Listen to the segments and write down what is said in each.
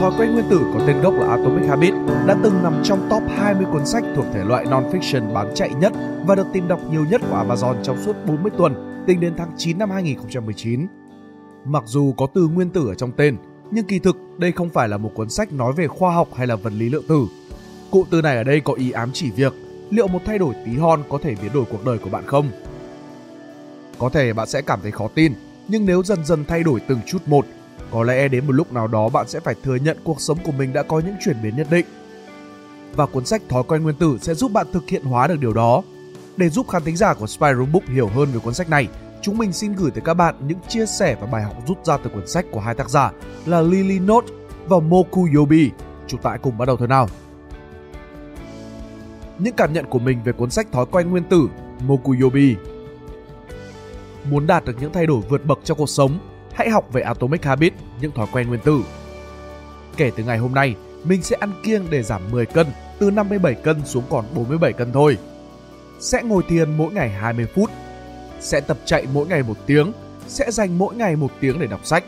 Thói quen nguyên tử có tên gốc là Atomic Habit đã từng nằm trong top 20 cuốn sách thuộc thể loại non-fiction bán chạy nhất và được tìm đọc nhiều nhất của Amazon trong suốt 40 tuần tính đến tháng 9 năm 2019. Mặc dù có từ nguyên tử ở trong tên, nhưng kỳ thực đây không phải là một cuốn sách nói về khoa học hay là vật lý lượng tử. Cụm từ này ở đây có ý ám chỉ việc liệu một thay đổi tí hon có thể biến đổi cuộc đời của bạn không? Có thể bạn sẽ cảm thấy khó tin, nhưng nếu dần dần thay đổi từng chút một, có lẽ đến một lúc nào đó bạn sẽ phải thừa nhận cuộc sống của mình đã có những chuyển biến nhất định. Và cuốn sách Thói quen nguyên tử sẽ giúp bạn thực hiện hóa được điều đó. Để giúp khán thính giả của Spiral Book hiểu hơn về cuốn sách này, chúng mình xin gửi tới các bạn những chia sẻ và bài học rút ra từ cuốn sách của hai tác giả là Lily Note và Moku Yobi. Chúng ta hãy cùng bắt đầu thôi nào. Những cảm nhận của mình về cuốn sách Thói quen nguyên tử Moku Yobi Muốn đạt được những thay đổi vượt bậc trong cuộc sống, hãy học về Atomic Habit, những thói quen nguyên tử. Kể từ ngày hôm nay, mình sẽ ăn kiêng để giảm 10 cân, từ 57 cân xuống còn 47 cân thôi. Sẽ ngồi thiền mỗi ngày 20 phút. Sẽ tập chạy mỗi ngày một tiếng. Sẽ dành mỗi ngày một tiếng để đọc sách.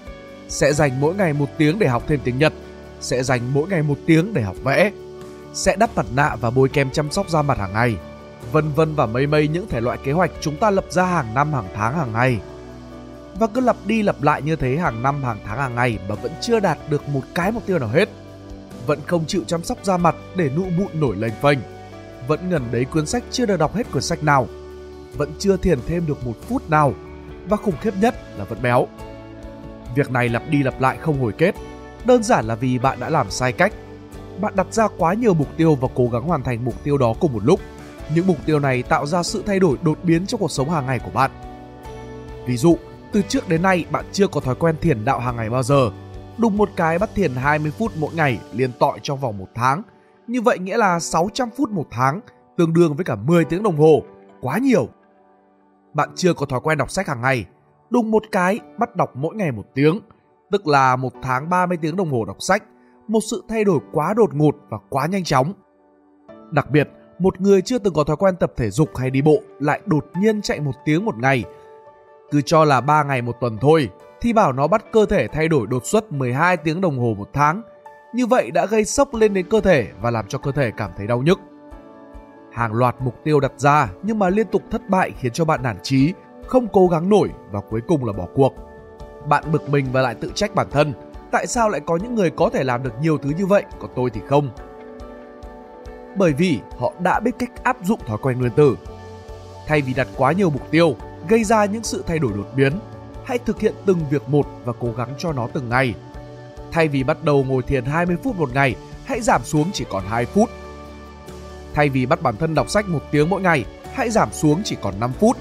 Sẽ dành mỗi ngày một tiếng để học thêm tiếng Nhật. Sẽ dành mỗi ngày một tiếng để học vẽ. Sẽ đắp mặt nạ và bôi kem chăm sóc da mặt hàng ngày vân vân và mây mây những thể loại kế hoạch chúng ta lập ra hàng năm, hàng tháng, hàng ngày. Và cứ lặp đi lặp lại như thế hàng năm, hàng tháng, hàng ngày mà vẫn chưa đạt được một cái mục tiêu nào hết. Vẫn không chịu chăm sóc da mặt để nụ mụn nổi lềnh phênh. Vẫn ngần đấy cuốn sách chưa được đọc hết cuốn sách nào. Vẫn chưa thiền thêm được một phút nào. Và khủng khiếp nhất là vẫn béo. Việc này lặp đi lặp lại không hồi kết. Đơn giản là vì bạn đã làm sai cách. Bạn đặt ra quá nhiều mục tiêu và cố gắng hoàn thành mục tiêu đó cùng một lúc những mục tiêu này tạo ra sự thay đổi đột biến trong cuộc sống hàng ngày của bạn. Ví dụ, từ trước đến nay bạn chưa có thói quen thiền đạo hàng ngày bao giờ. Đùng một cái bắt thiền 20 phút mỗi ngày liên tọi trong vòng một tháng. Như vậy nghĩa là 600 phút một tháng, tương đương với cả 10 tiếng đồng hồ. Quá nhiều. Bạn chưa có thói quen đọc sách hàng ngày. Đùng một cái bắt đọc mỗi ngày một tiếng, tức là một tháng 30 tiếng đồng hồ đọc sách. Một sự thay đổi quá đột ngột và quá nhanh chóng. Đặc biệt, một người chưa từng có thói quen tập thể dục hay đi bộ lại đột nhiên chạy một tiếng một ngày. Cứ cho là 3 ngày một tuần thôi, thì bảo nó bắt cơ thể thay đổi đột xuất 12 tiếng đồng hồ một tháng. Như vậy đã gây sốc lên đến cơ thể và làm cho cơ thể cảm thấy đau nhức. Hàng loạt mục tiêu đặt ra nhưng mà liên tục thất bại khiến cho bạn nản chí, không cố gắng nổi và cuối cùng là bỏ cuộc. Bạn bực mình và lại tự trách bản thân. Tại sao lại có những người có thể làm được nhiều thứ như vậy, còn tôi thì không? bởi vì họ đã biết cách áp dụng thói quen nguyên tử. Thay vì đặt quá nhiều mục tiêu, gây ra những sự thay đổi đột biến, hãy thực hiện từng việc một và cố gắng cho nó từng ngày. Thay vì bắt đầu ngồi thiền 20 phút một ngày, hãy giảm xuống chỉ còn 2 phút. Thay vì bắt bản thân đọc sách một tiếng mỗi ngày, hãy giảm xuống chỉ còn 5 phút.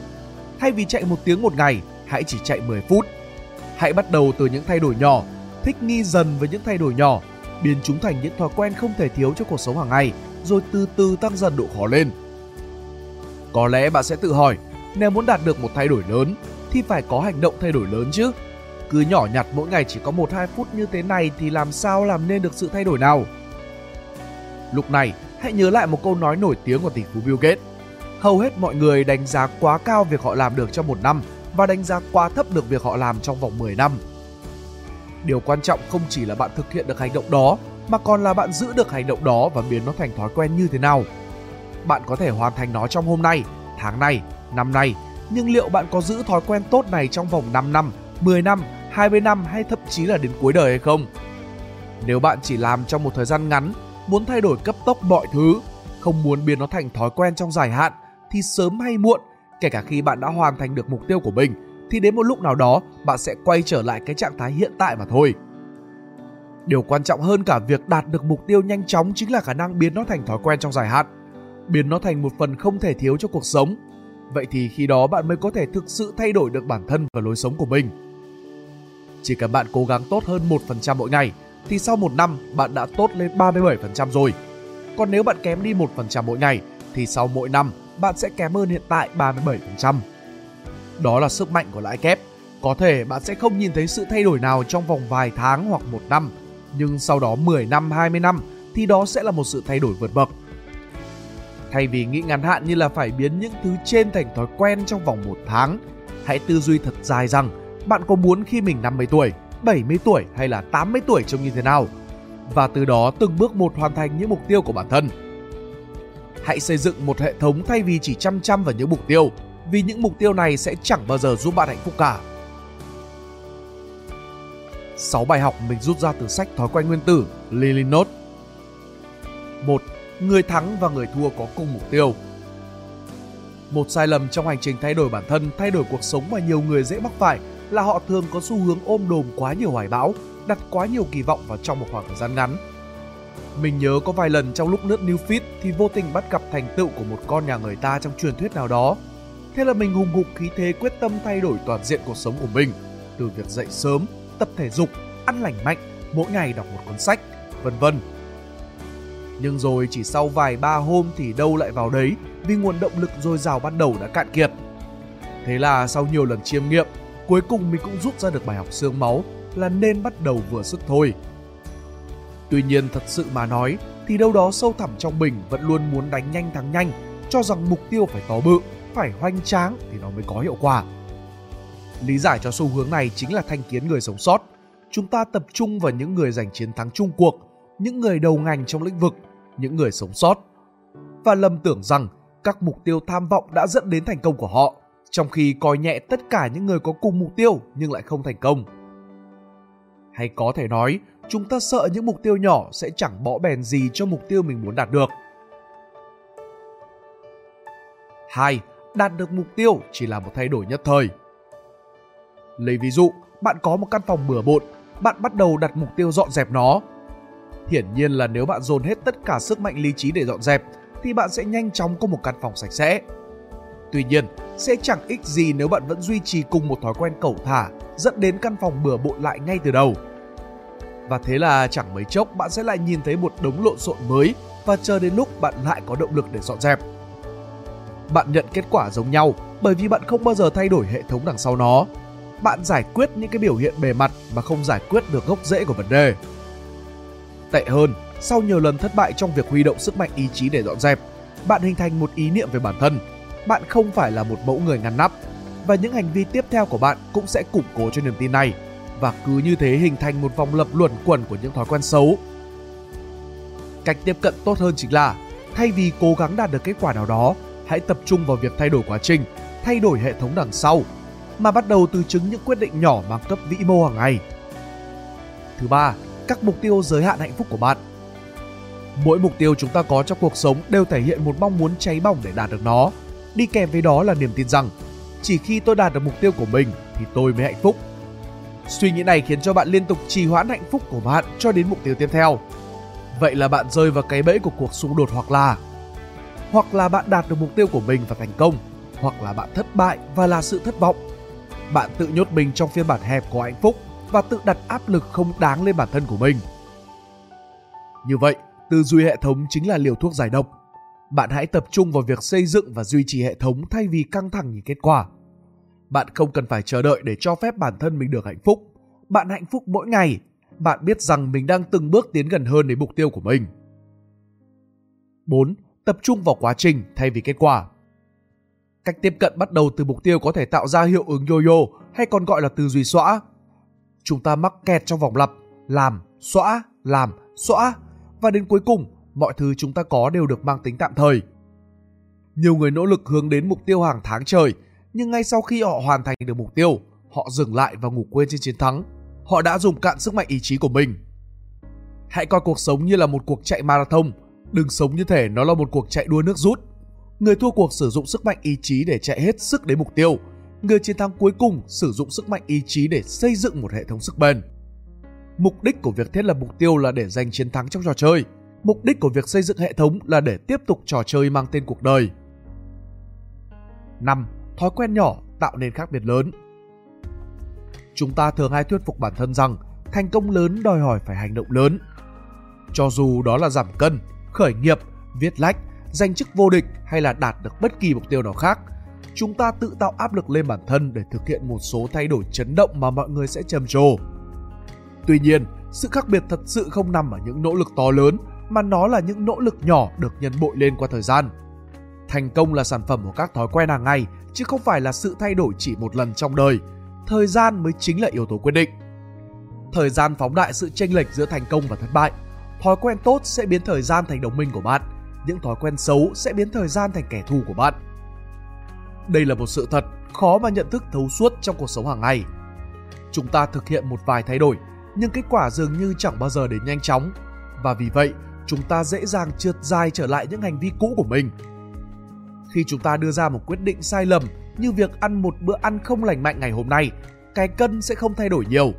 Thay vì chạy một tiếng một ngày, hãy chỉ chạy 10 phút. Hãy bắt đầu từ những thay đổi nhỏ, thích nghi dần với những thay đổi nhỏ, biến chúng thành những thói quen không thể thiếu cho cuộc sống hàng ngày rồi từ từ tăng dần độ khó lên. Có lẽ bạn sẽ tự hỏi, nếu muốn đạt được một thay đổi lớn thì phải có hành động thay đổi lớn chứ. Cứ nhỏ nhặt mỗi ngày chỉ có 1-2 phút như thế này thì làm sao làm nên được sự thay đổi nào? Lúc này, hãy nhớ lại một câu nói nổi tiếng của tỷ phú Bill Gates. Hầu hết mọi người đánh giá quá cao việc họ làm được trong một năm và đánh giá quá thấp được việc họ làm trong vòng 10 năm. Điều quan trọng không chỉ là bạn thực hiện được hành động đó mà còn là bạn giữ được hành động đó và biến nó thành thói quen như thế nào. Bạn có thể hoàn thành nó trong hôm nay, tháng này, năm nay, nhưng liệu bạn có giữ thói quen tốt này trong vòng 5 năm, 10 năm, 20 năm hay thậm chí là đến cuối đời hay không? Nếu bạn chỉ làm trong một thời gian ngắn, muốn thay đổi cấp tốc mọi thứ, không muốn biến nó thành thói quen trong dài hạn thì sớm hay muộn, kể cả khi bạn đã hoàn thành được mục tiêu của mình thì đến một lúc nào đó bạn sẽ quay trở lại cái trạng thái hiện tại mà thôi. Điều quan trọng hơn cả việc đạt được mục tiêu nhanh chóng chính là khả năng biến nó thành thói quen trong dài hạn, biến nó thành một phần không thể thiếu cho cuộc sống. Vậy thì khi đó bạn mới có thể thực sự thay đổi được bản thân và lối sống của mình. Chỉ cần bạn cố gắng tốt hơn 1% mỗi ngày thì sau một năm bạn đã tốt lên 37% rồi. Còn nếu bạn kém đi 1% mỗi ngày thì sau mỗi năm bạn sẽ kém hơn hiện tại 37%. Đó là sức mạnh của lãi kép. Có thể bạn sẽ không nhìn thấy sự thay đổi nào trong vòng vài tháng hoặc một năm, nhưng sau đó 10 năm, 20 năm thì đó sẽ là một sự thay đổi vượt bậc. Thay vì nghĩ ngắn hạn như là phải biến những thứ trên thành thói quen trong vòng một tháng, hãy tư duy thật dài rằng bạn có muốn khi mình 50 tuổi, 70 tuổi hay là 80 tuổi trông như thế nào. và từ đó từng bước một hoàn thành những mục tiêu của bản thân. Hãy xây dựng một hệ thống thay vì chỉ chăm chăm vào những mục tiêu, vì những mục tiêu này sẽ chẳng bao giờ giúp bạn hạnh phúc cả. 6 bài học mình rút ra từ sách Thói quen nguyên tử Lily Note 1. Người thắng và người thua có cùng mục tiêu Một sai lầm trong hành trình thay đổi bản thân, thay đổi cuộc sống mà nhiều người dễ mắc phải là họ thường có xu hướng ôm đồm quá nhiều hoài bão, đặt quá nhiều kỳ vọng vào trong một khoảng thời gian ngắn. Mình nhớ có vài lần trong lúc lướt new feed thì vô tình bắt gặp thành tựu của một con nhà người ta trong truyền thuyết nào đó. Thế là mình hùng hục khí thế quyết tâm thay đổi toàn diện cuộc sống của mình, từ việc dậy sớm, tập thể dục, ăn lành mạnh, mỗi ngày đọc một cuốn sách, vân vân. Nhưng rồi chỉ sau vài ba hôm thì đâu lại vào đấy vì nguồn động lực dồi dào ban đầu đã cạn kiệt. Thế là sau nhiều lần chiêm nghiệm, cuối cùng mình cũng rút ra được bài học xương máu là nên bắt đầu vừa sức thôi. Tuy nhiên thật sự mà nói thì đâu đó sâu thẳm trong mình vẫn luôn muốn đánh nhanh thắng nhanh, cho rằng mục tiêu phải to bự, phải hoành tráng thì nó mới có hiệu quả. Lý giải cho xu hướng này chính là thanh kiến người sống sót. Chúng ta tập trung vào những người giành chiến thắng chung cuộc, những người đầu ngành trong lĩnh vực, những người sống sót. Và lầm tưởng rằng các mục tiêu tham vọng đã dẫn đến thành công của họ, trong khi coi nhẹ tất cả những người có cùng mục tiêu nhưng lại không thành công. Hay có thể nói, chúng ta sợ những mục tiêu nhỏ sẽ chẳng bỏ bèn gì cho mục tiêu mình muốn đạt được. 2. Đạt được mục tiêu chỉ là một thay đổi nhất thời. Lấy ví dụ, bạn có một căn phòng bừa bộn, bạn bắt đầu đặt mục tiêu dọn dẹp nó. Hiển nhiên là nếu bạn dồn hết tất cả sức mạnh lý trí để dọn dẹp, thì bạn sẽ nhanh chóng có một căn phòng sạch sẽ. Tuy nhiên, sẽ chẳng ích gì nếu bạn vẫn duy trì cùng một thói quen cẩu thả, dẫn đến căn phòng bừa bộn lại ngay từ đầu. Và thế là chẳng mấy chốc bạn sẽ lại nhìn thấy một đống lộn xộn mới và chờ đến lúc bạn lại có động lực để dọn dẹp. Bạn nhận kết quả giống nhau bởi vì bạn không bao giờ thay đổi hệ thống đằng sau nó bạn giải quyết những cái biểu hiện bề mặt mà không giải quyết được gốc rễ của vấn đề. Tệ hơn, sau nhiều lần thất bại trong việc huy động sức mạnh ý chí để dọn dẹp, bạn hình thành một ý niệm về bản thân. Bạn không phải là một mẫu người ngăn nắp và những hành vi tiếp theo của bạn cũng sẽ củng cố cho niềm tin này và cứ như thế hình thành một vòng lập luẩn quẩn của những thói quen xấu. Cách tiếp cận tốt hơn chính là thay vì cố gắng đạt được kết quả nào đó, hãy tập trung vào việc thay đổi quá trình, thay đổi hệ thống đằng sau mà bắt đầu từ chứng những quyết định nhỏ mang cấp vĩ mô hàng ngày. Thứ ba, các mục tiêu giới hạn hạnh phúc của bạn. Mỗi mục tiêu chúng ta có trong cuộc sống đều thể hiện một mong muốn cháy bỏng để đạt được nó. Đi kèm với đó là niềm tin rằng chỉ khi tôi đạt được mục tiêu của mình thì tôi mới hạnh phúc. Suy nghĩ này khiến cho bạn liên tục trì hoãn hạnh phúc của bạn cho đến mục tiêu tiếp theo. Vậy là bạn rơi vào cái bẫy của cuộc xung đột hoặc là hoặc là bạn đạt được mục tiêu của mình và thành công, hoặc là bạn thất bại và là sự thất vọng bạn tự nhốt mình trong phiên bản hẹp của hạnh phúc và tự đặt áp lực không đáng lên bản thân của mình. Như vậy, tư duy hệ thống chính là liều thuốc giải độc. Bạn hãy tập trung vào việc xây dựng và duy trì hệ thống thay vì căng thẳng nhìn kết quả. Bạn không cần phải chờ đợi để cho phép bản thân mình được hạnh phúc. Bạn hạnh phúc mỗi ngày. Bạn biết rằng mình đang từng bước tiến gần hơn đến mục tiêu của mình. 4. Tập trung vào quá trình thay vì kết quả. Cách tiếp cận bắt đầu từ mục tiêu có thể tạo ra hiệu ứng yo-yo hay còn gọi là tư duy xóa. Chúng ta mắc kẹt trong vòng lặp, làm, xóa, làm, xóa và đến cuối cùng mọi thứ chúng ta có đều được mang tính tạm thời. Nhiều người nỗ lực hướng đến mục tiêu hàng tháng trời, nhưng ngay sau khi họ hoàn thành được mục tiêu, họ dừng lại và ngủ quên trên chiến thắng. Họ đã dùng cạn sức mạnh ý chí của mình. Hãy coi cuộc sống như là một cuộc chạy marathon, đừng sống như thể nó là một cuộc chạy đua nước rút người thua cuộc sử dụng sức mạnh ý chí để chạy hết sức đến mục tiêu. Người chiến thắng cuối cùng sử dụng sức mạnh ý chí để xây dựng một hệ thống sức bền. Mục đích của việc thiết lập mục tiêu là để giành chiến thắng trong trò chơi. Mục đích của việc xây dựng hệ thống là để tiếp tục trò chơi mang tên cuộc đời. 5. Thói quen nhỏ tạo nên khác biệt lớn. Chúng ta thường hay thuyết phục bản thân rằng thành công lớn đòi hỏi phải hành động lớn. Cho dù đó là giảm cân, khởi nghiệp, viết lách giành chức vô địch hay là đạt được bất kỳ mục tiêu nào khác chúng ta tự tạo áp lực lên bản thân để thực hiện một số thay đổi chấn động mà mọi người sẽ trầm trồ. Tuy nhiên sự khác biệt thật sự không nằm ở những nỗ lực to lớn mà nó là những nỗ lực nhỏ được nhân bội lên qua thời gian. Thành công là sản phẩm của các thói quen hàng ngày chứ không phải là sự thay đổi chỉ một lần trong đời. Thời gian mới chính là yếu tố quyết định. Thời gian phóng đại sự chênh lệch giữa thành công và thất bại. Thói quen tốt sẽ biến thời gian thành đồng minh của bạn, những thói quen xấu sẽ biến thời gian thành kẻ thù của bạn. Đây là một sự thật khó mà nhận thức thấu suốt trong cuộc sống hàng ngày. Chúng ta thực hiện một vài thay đổi, nhưng kết quả dường như chẳng bao giờ đến nhanh chóng và vì vậy chúng ta dễ dàng trượt dài trở lại những hành vi cũ của mình. Khi chúng ta đưa ra một quyết định sai lầm như việc ăn một bữa ăn không lành mạnh ngày hôm nay, cái cân sẽ không thay đổi nhiều.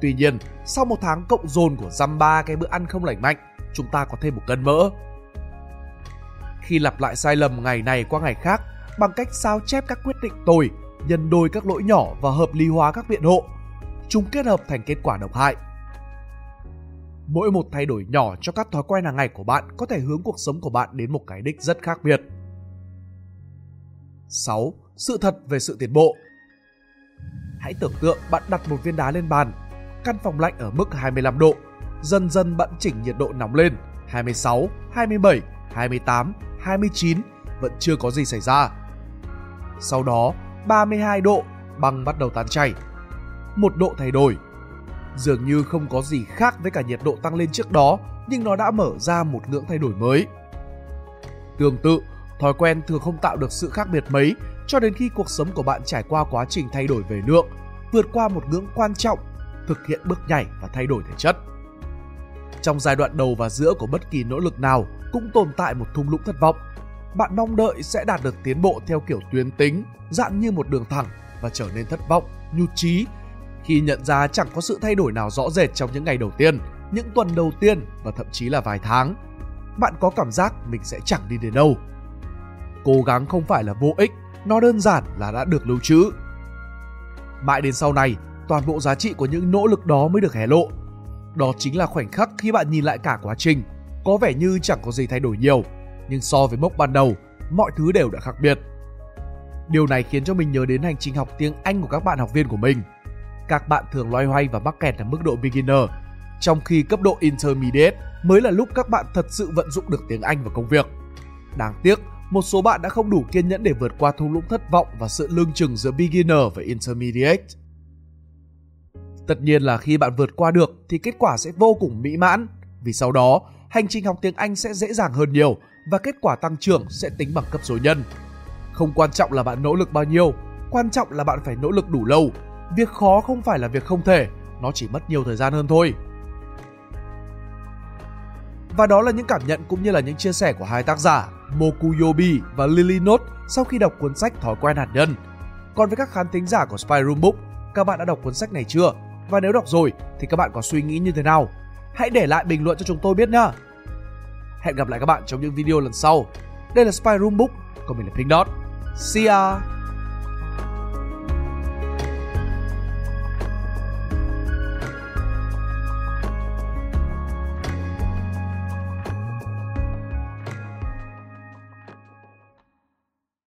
Tuy nhiên, sau một tháng cộng dồn của dăm ba cái bữa ăn không lành mạnh, chúng ta có thêm một cân mỡ. Khi lặp lại sai lầm ngày này qua ngày khác bằng cách sao chép các quyết định tồi, nhân đôi các lỗi nhỏ và hợp lý hóa các biện hộ, chúng kết hợp thành kết quả độc hại. Mỗi một thay đổi nhỏ cho các thói quen hàng ngày của bạn có thể hướng cuộc sống của bạn đến một cái đích rất khác biệt. 6. Sự thật về sự tiến bộ Hãy tưởng tượng bạn đặt một viên đá lên bàn, căn phòng lạnh ở mức 25 độ, dần dần bạn chỉnh nhiệt độ nóng lên 26, 27, 28, 29 vẫn chưa có gì xảy ra. Sau đó 32 độ băng bắt đầu tan chảy. Một độ thay đổi. Dường như không có gì khác với cả nhiệt độ tăng lên trước đó, nhưng nó đã mở ra một ngưỡng thay đổi mới. Tương tự, thói quen thường không tạo được sự khác biệt mấy cho đến khi cuộc sống của bạn trải qua quá trình thay đổi về lượng, vượt qua một ngưỡng quan trọng, thực hiện bước nhảy và thay đổi thể chất. Trong giai đoạn đầu và giữa của bất kỳ nỗ lực nào cũng tồn tại một thung lũng thất vọng. Bạn mong đợi sẽ đạt được tiến bộ theo kiểu tuyến tính, dạng như một đường thẳng và trở nên thất vọng, nhụt chí khi nhận ra chẳng có sự thay đổi nào rõ rệt trong những ngày đầu tiên, những tuần đầu tiên và thậm chí là vài tháng. Bạn có cảm giác mình sẽ chẳng đi đến đâu. Cố gắng không phải là vô ích, nó đơn giản là đã được lưu trữ. Mãi đến sau này, toàn bộ giá trị của những nỗ lực đó mới được hé lộ. Đó chính là khoảnh khắc khi bạn nhìn lại cả quá trình, có vẻ như chẳng có gì thay đổi nhiều, nhưng so với mốc ban đầu, mọi thứ đều đã khác biệt. Điều này khiến cho mình nhớ đến hành trình học tiếng Anh của các bạn học viên của mình. Các bạn thường loay hoay và mắc kẹt ở mức độ beginner, trong khi cấp độ intermediate mới là lúc các bạn thật sự vận dụng được tiếng Anh vào công việc. Đáng tiếc, một số bạn đã không đủ kiên nhẫn để vượt qua thung lũng thất vọng và sự lương chừng giữa beginner và intermediate. Tất nhiên là khi bạn vượt qua được thì kết quả sẽ vô cùng mỹ mãn, vì sau đó hành trình học tiếng Anh sẽ dễ dàng hơn nhiều và kết quả tăng trưởng sẽ tính bằng cấp số nhân. Không quan trọng là bạn nỗ lực bao nhiêu, quan trọng là bạn phải nỗ lực đủ lâu. Việc khó không phải là việc không thể, nó chỉ mất nhiều thời gian hơn thôi. Và đó là những cảm nhận cũng như là những chia sẻ của hai tác giả Mokuyobi và Lily Note sau khi đọc cuốn sách Thói quen hạt nhân. Còn với các khán thính giả của Spy Room Book, các bạn đã đọc cuốn sách này chưa? Và nếu đọc rồi thì các bạn có suy nghĩ như thế nào? Hãy để lại bình luận cho chúng tôi biết nhá. Hẹn gặp lại các bạn trong những video lần sau. Đây là Spy Room Book, còn mình là Pink Dot. See ya!